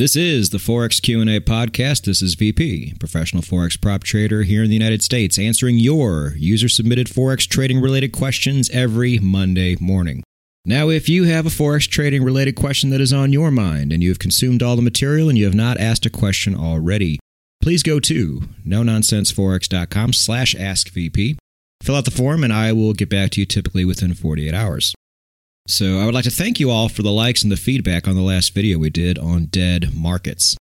This is the Forex Q&A podcast. This is VP, professional forex prop trader here in the United States, answering your user-submitted forex trading related questions every Monday morning. Now, if you have a forex trading related question that is on your mind and you have consumed all the material and you have not asked a question already, please go to no-nonsenseforex.com slash askvp. Fill out the form and I will get back to you typically within 48 hours. So I would like to thank you all for the likes and the feedback on the last video we did on dead markets.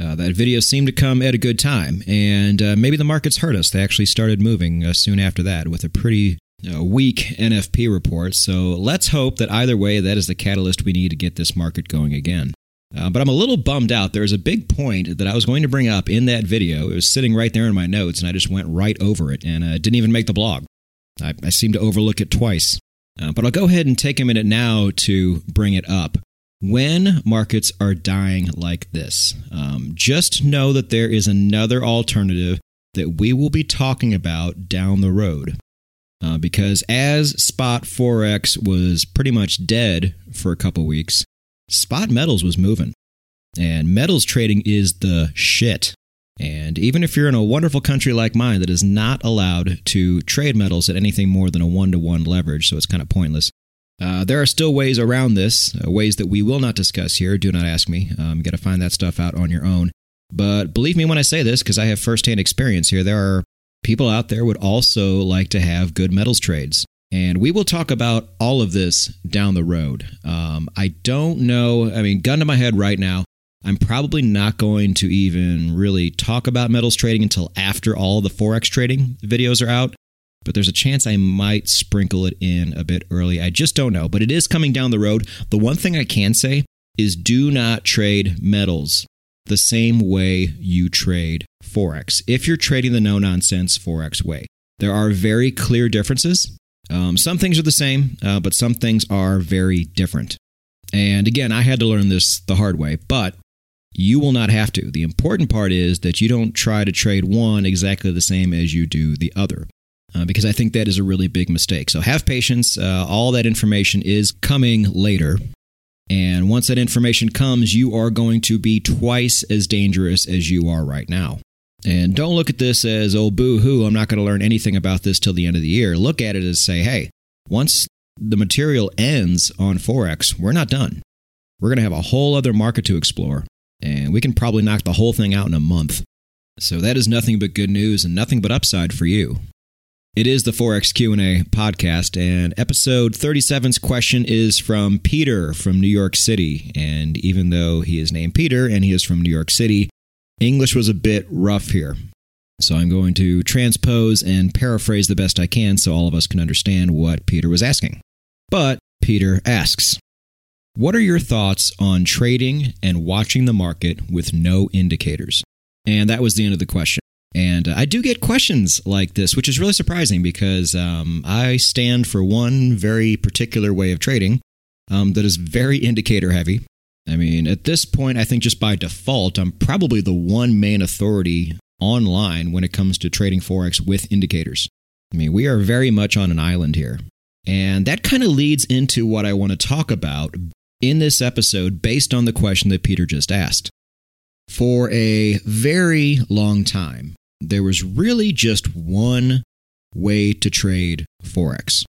Uh, that video seemed to come at a good time, and uh, maybe the markets hurt us. They actually started moving uh, soon after that with a pretty weak NFP report. So let's hope that either way, that is the catalyst we need to get this market going again. Uh, but I'm a little bummed out. There's a big point that I was going to bring up in that video. It was sitting right there in my notes, and I just went right over it and uh, didn't even make the blog. I, I seem to overlook it twice. Uh, but I'll go ahead and take a minute now to bring it up. When markets are dying like this, um, just know that there is another alternative that we will be talking about down the road. Uh, because as spot forex was pretty much dead for a couple weeks, spot metals was moving. And metals trading is the shit. And even if you're in a wonderful country like mine that is not allowed to trade metals at anything more than a one to one leverage, so it's kind of pointless, uh, there are still ways around this, uh, ways that we will not discuss here. Do not ask me. Um, you got to find that stuff out on your own. But believe me when I say this, because I have firsthand experience here, there are people out there would also like to have good metals trades. And we will talk about all of this down the road. Um, I don't know. I mean, gun to my head right now, I'm probably not going to even really talk about metals trading until after all the Forex trading videos are out. But there's a chance I might sprinkle it in a bit early. I just don't know. But it is coming down the road. The one thing I can say is do not trade metals the same way you trade Forex. If you're trading the no nonsense Forex way, there are very clear differences. Um, some things are the same, uh, but some things are very different. And again, I had to learn this the hard way, but you will not have to. The important part is that you don't try to trade one exactly the same as you do the other. Uh, because I think that is a really big mistake. So have patience. Uh, all that information is coming later. And once that information comes, you are going to be twice as dangerous as you are right now. And don't look at this as, oh, boo hoo, I'm not going to learn anything about this till the end of the year. Look at it as say, hey, once the material ends on Forex, we're not done. We're going to have a whole other market to explore and we can probably knock the whole thing out in a month. So that is nothing but good news and nothing but upside for you. It is the Forex Q&A podcast and episode 37's question is from Peter from New York City and even though he is named Peter and he is from New York City, English was a bit rough here. So I'm going to transpose and paraphrase the best I can so all of us can understand what Peter was asking. But Peter asks, what are your thoughts on trading and watching the market with no indicators? And that was the end of the question. And uh, I do get questions like this, which is really surprising because um, I stand for one very particular way of trading um, that is very indicator heavy. I mean, at this point, I think just by default, I'm probably the one main authority online when it comes to trading Forex with indicators. I mean, we are very much on an island here. And that kind of leads into what I want to talk about in this episode based on the question that Peter just asked. For a very long time, there was really just one way to trade Forex.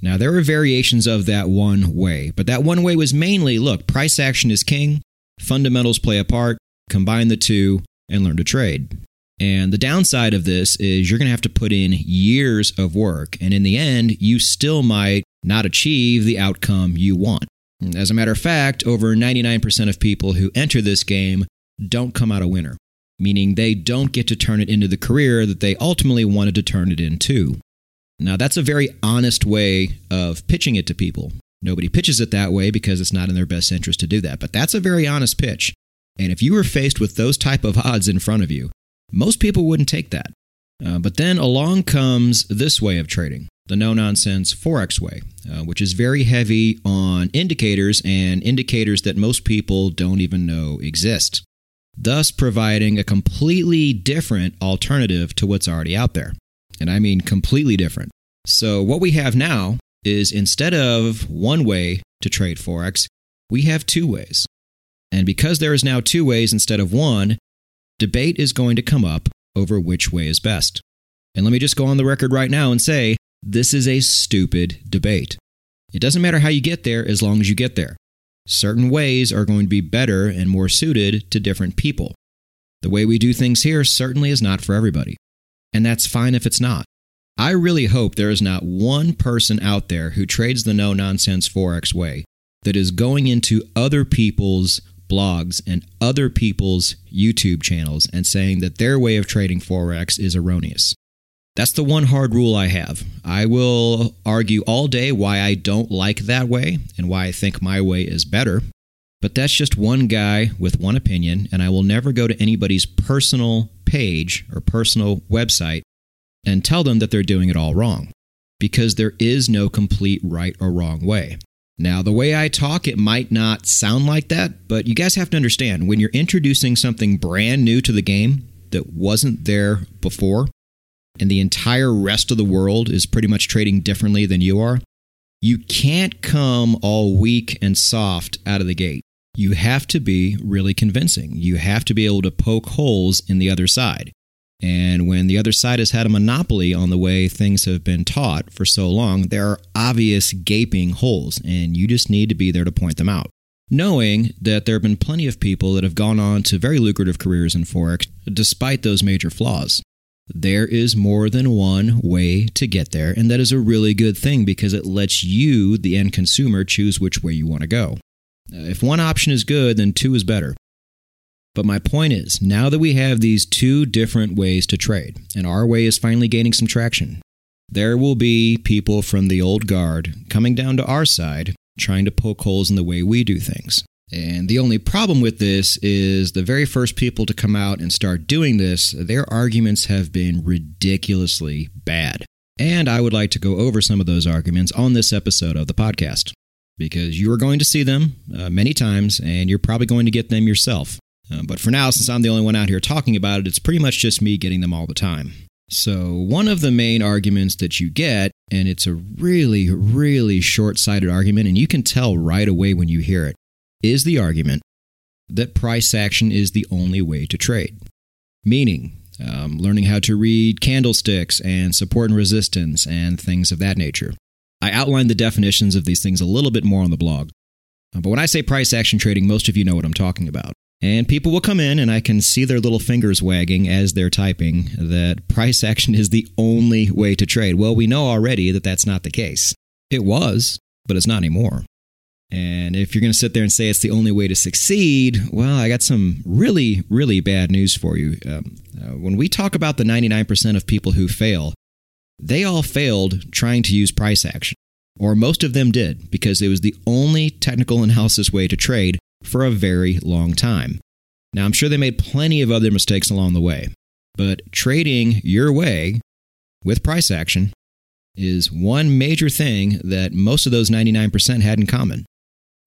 Now, there are variations of that one way, but that one way was mainly look, price action is king, fundamentals play a part, combine the two, and learn to trade. And the downside of this is you're going to have to put in years of work, and in the end, you still might not achieve the outcome you want. As a matter of fact, over 99% of people who enter this game don't come out a winner, meaning they don't get to turn it into the career that they ultimately wanted to turn it into. Now, that's a very honest way of pitching it to people. Nobody pitches it that way because it's not in their best interest to do that, but that's a very honest pitch. And if you were faced with those type of odds in front of you, most people wouldn't take that. Uh, but then along comes this way of trading the no nonsense Forex way, uh, which is very heavy on indicators and indicators that most people don't even know exist, thus providing a completely different alternative to what's already out there. And I mean completely different. So, what we have now is instead of one way to trade Forex, we have two ways. And because there is now two ways instead of one, debate is going to come up over which way is best. And let me just go on the record right now and say this is a stupid debate. It doesn't matter how you get there as long as you get there. Certain ways are going to be better and more suited to different people. The way we do things here certainly is not for everybody. And that's fine if it's not. I really hope there is not one person out there who trades the no nonsense Forex way that is going into other people's blogs and other people's YouTube channels and saying that their way of trading Forex is erroneous. That's the one hard rule I have. I will argue all day why I don't like that way and why I think my way is better. But that's just one guy with one opinion, and I will never go to anybody's personal page or personal website and tell them that they're doing it all wrong. Because there is no complete right or wrong way. Now, the way I talk, it might not sound like that, but you guys have to understand when you're introducing something brand new to the game that wasn't there before, and the entire rest of the world is pretty much trading differently than you are, you can't come all weak and soft out of the gate. You have to be really convincing. You have to be able to poke holes in the other side. And when the other side has had a monopoly on the way things have been taught for so long, there are obvious gaping holes, and you just need to be there to point them out. Knowing that there have been plenty of people that have gone on to very lucrative careers in Forex despite those major flaws. There is more than one way to get there, and that is a really good thing because it lets you, the end consumer, choose which way you want to go. If one option is good, then two is better. But my point is, now that we have these two different ways to trade, and our way is finally gaining some traction, there will be people from the old guard coming down to our side trying to poke holes in the way we do things. And the only problem with this is the very first people to come out and start doing this, their arguments have been ridiculously bad. And I would like to go over some of those arguments on this episode of the podcast because you are going to see them uh, many times and you're probably going to get them yourself. Uh, but for now, since I'm the only one out here talking about it, it's pretty much just me getting them all the time. So, one of the main arguments that you get, and it's a really, really short sighted argument, and you can tell right away when you hear it, is the argument that price action is the only way to trade. Meaning, um, learning how to read candlesticks and support and resistance and things of that nature. I outlined the definitions of these things a little bit more on the blog. Uh, but when I say price action trading, most of you know what I'm talking about. And people will come in, and I can see their little fingers wagging as they're typing that price action is the only way to trade. Well, we know already that that's not the case. It was, but it's not anymore. And if you're going to sit there and say it's the only way to succeed, well, I got some really, really bad news for you. Um, uh, when we talk about the 99% of people who fail, they all failed trying to use price action, or most of them did, because it was the only technical analysis way to trade for a very long time. Now, I'm sure they made plenty of other mistakes along the way, but trading your way with price action is one major thing that most of those 99% had in common.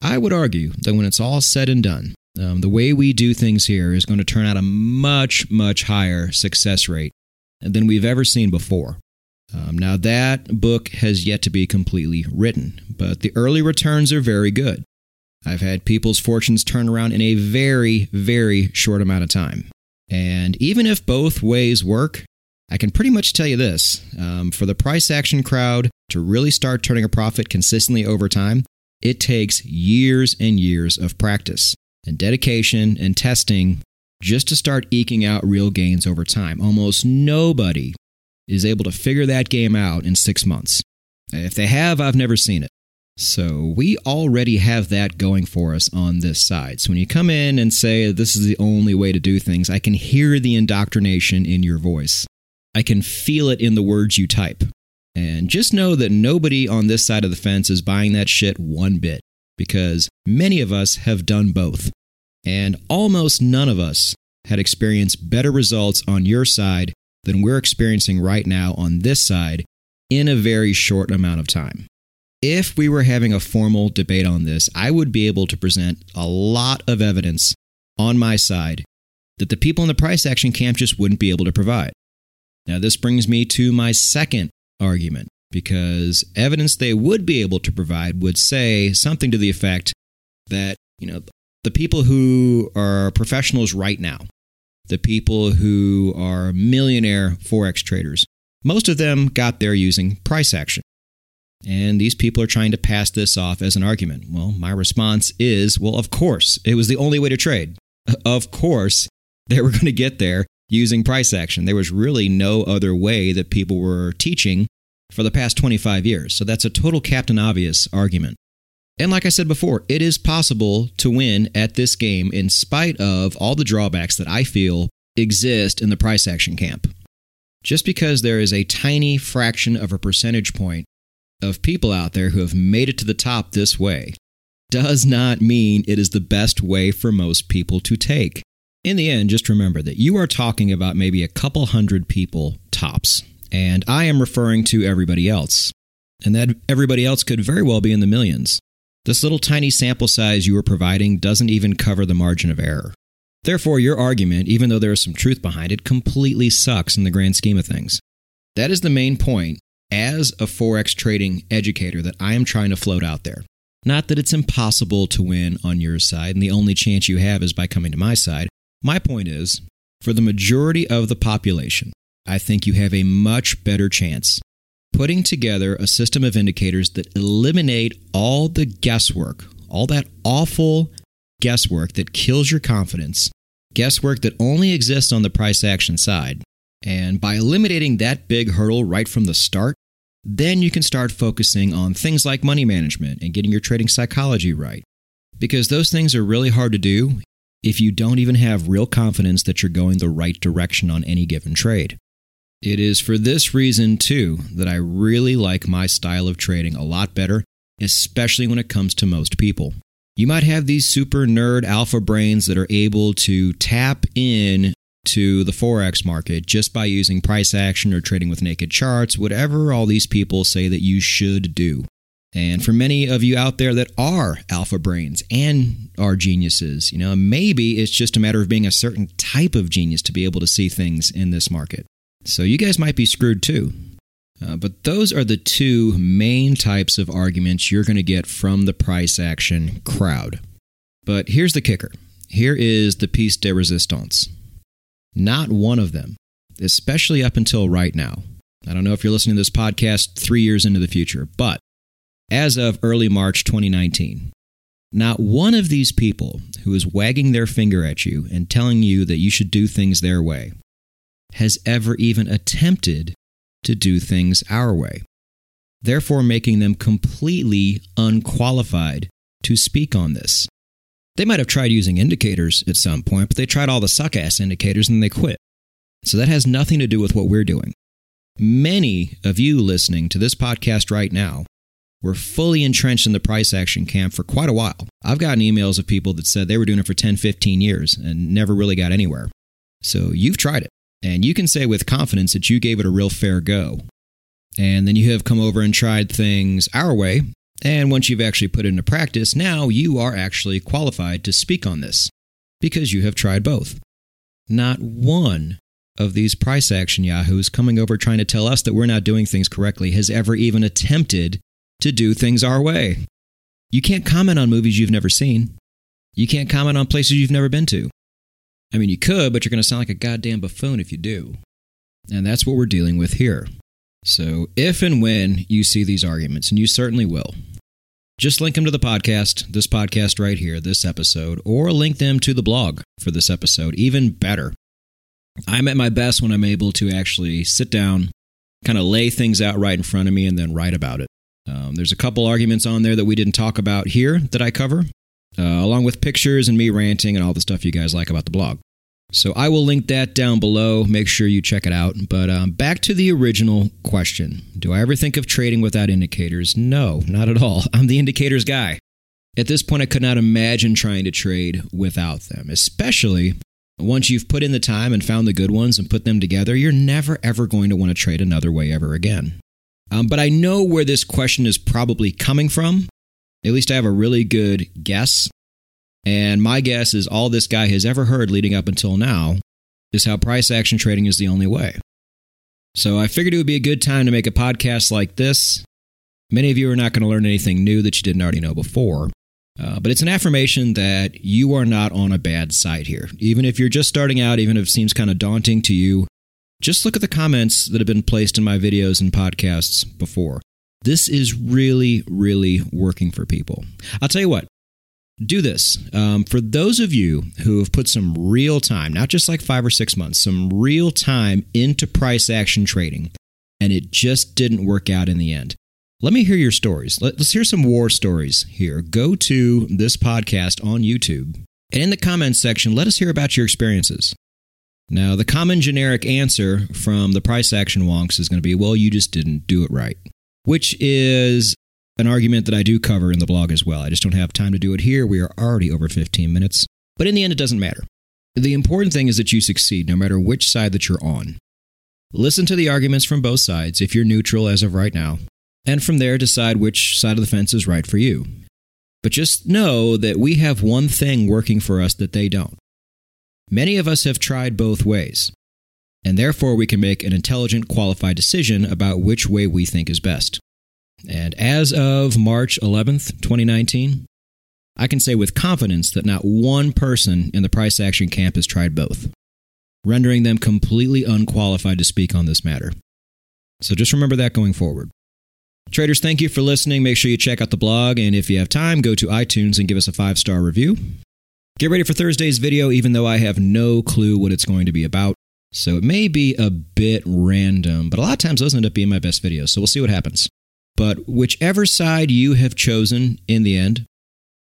I would argue that when it's all said and done, um, the way we do things here is going to turn out a much, much higher success rate than we've ever seen before. Um, now, that book has yet to be completely written, but the early returns are very good. I've had people's fortunes turn around in a very, very short amount of time. And even if both ways work, I can pretty much tell you this um, for the price action crowd to really start turning a profit consistently over time, it takes years and years of practice and dedication and testing just to start eking out real gains over time. Almost nobody is able to figure that game out in six months. If they have, I've never seen it. So we already have that going for us on this side. So when you come in and say this is the only way to do things, I can hear the indoctrination in your voice. I can feel it in the words you type. And just know that nobody on this side of the fence is buying that shit one bit, because many of us have done both. And almost none of us had experienced better results on your side than we're experiencing right now on this side in a very short amount of time. If we were having a formal debate on this, I would be able to present a lot of evidence on my side that the people in the price action camp just wouldn't be able to provide. Now, this brings me to my second argument because evidence they would be able to provide would say something to the effect that, you know, the people who are professionals right now, the people who are millionaire Forex traders, most of them got there using price action. And these people are trying to pass this off as an argument. Well, my response is well, of course, it was the only way to trade. Of course, they were going to get there using price action. There was really no other way that people were teaching for the past 25 years. So that's a total Captain Obvious argument. And like I said before, it is possible to win at this game in spite of all the drawbacks that I feel exist in the price action camp. Just because there is a tiny fraction of a percentage point of people out there who have made it to the top this way does not mean it is the best way for most people to take. In the end, just remember that you are talking about maybe a couple hundred people tops, and I am referring to everybody else. And that everybody else could very well be in the millions. This little tiny sample size you are providing doesn't even cover the margin of error. Therefore, your argument, even though there is some truth behind it, completely sucks in the grand scheme of things. That is the main point as a Forex trading educator that I am trying to float out there. Not that it's impossible to win on your side and the only chance you have is by coming to my side. My point is, for the majority of the population, I think you have a much better chance putting together a system of indicators that eliminate all the guesswork, all that awful guesswork that kills your confidence, guesswork that only exists on the price action side, and by eliminating that big hurdle right from the start, then you can start focusing on things like money management and getting your trading psychology right. Because those things are really hard to do if you don't even have real confidence that you're going the right direction on any given trade. It is for this reason, too, that I really like my style of trading a lot better, especially when it comes to most people. You might have these super nerd alpha brains that are able to tap in to the Forex market just by using price action or trading with naked charts, whatever all these people say that you should do. And for many of you out there that are alpha brains and are geniuses, you know, maybe it's just a matter of being a certain type of genius to be able to see things in this market. So you guys might be screwed too. Uh, but those are the two main types of arguments you're going to get from the price action crowd. But here's the kicker here is the piece de resistance. Not one of them, especially up until right now. I don't know if you're listening to this podcast three years into the future, but as of early March 2019, not one of these people who is wagging their finger at you and telling you that you should do things their way has ever even attempted to do things our way, therefore making them completely unqualified to speak on this. They might have tried using indicators at some point, but they tried all the suck ass indicators and they quit. So that has nothing to do with what we're doing. Many of you listening to this podcast right now were fully entrenched in the price action camp for quite a while. I've gotten emails of people that said they were doing it for 10, 15 years and never really got anywhere. So you've tried it, and you can say with confidence that you gave it a real fair go. And then you have come over and tried things our way, and once you've actually put it into practice, now you are actually qualified to speak on this because you have tried both. Not one of these price action yahoos coming over trying to tell us that we're not doing things correctly has ever even attempted to do things our way. You can't comment on movies you've never seen. You can't comment on places you've never been to. I mean, you could, but you're going to sound like a goddamn buffoon if you do. And that's what we're dealing with here. So, if and when you see these arguments, and you certainly will, just link them to the podcast, this podcast right here, this episode, or link them to the blog for this episode. Even better. I'm at my best when I'm able to actually sit down, kind of lay things out right in front of me, and then write about it. Um, there's a couple arguments on there that we didn't talk about here that I cover, uh, along with pictures and me ranting and all the stuff you guys like about the blog. So I will link that down below. Make sure you check it out. But um, back to the original question Do I ever think of trading without indicators? No, not at all. I'm the indicators guy. At this point, I could not imagine trying to trade without them, especially once you've put in the time and found the good ones and put them together, you're never ever going to want to trade another way ever again. Um, but I know where this question is probably coming from. At least I have a really good guess. And my guess is all this guy has ever heard leading up until now is how price action trading is the only way. So I figured it would be a good time to make a podcast like this. Many of you are not going to learn anything new that you didn't already know before. Uh, but it's an affirmation that you are not on a bad side here. Even if you're just starting out, even if it seems kind of daunting to you, just look at the comments that have been placed in my videos and podcasts before. This is really, really working for people. I'll tell you what, do this. Um, for those of you who have put some real time, not just like five or six months, some real time into price action trading, and it just didn't work out in the end. Let me hear your stories. Let, us hear some war stories here. Go to this podcast on YouTube, and in the comments section, let us hear about your experiences. Now, the common generic answer from the price action wonks is going to be, well, you just didn't do it right, which is an argument that I do cover in the blog as well. I just don't have time to do it here. We are already over 15 minutes. But in the end, it doesn't matter. The important thing is that you succeed no matter which side that you're on. Listen to the arguments from both sides if you're neutral as of right now, and from there decide which side of the fence is right for you. But just know that we have one thing working for us that they don't. Many of us have tried both ways, and therefore we can make an intelligent, qualified decision about which way we think is best. And as of March 11th, 2019, I can say with confidence that not one person in the price action camp has tried both, rendering them completely unqualified to speak on this matter. So just remember that going forward. Traders, thank you for listening. Make sure you check out the blog, and if you have time, go to iTunes and give us a five star review. Get ready for Thursday's video, even though I have no clue what it's going to be about. So it may be a bit random, but a lot of times those end up being my best videos, so we'll see what happens. But whichever side you have chosen in the end,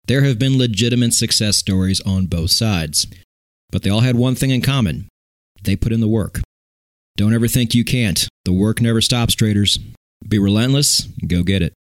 there have been legitimate success stories on both sides. But they all had one thing in common they put in the work. Don't ever think you can't. The work never stops, traders. Be relentless, go get it.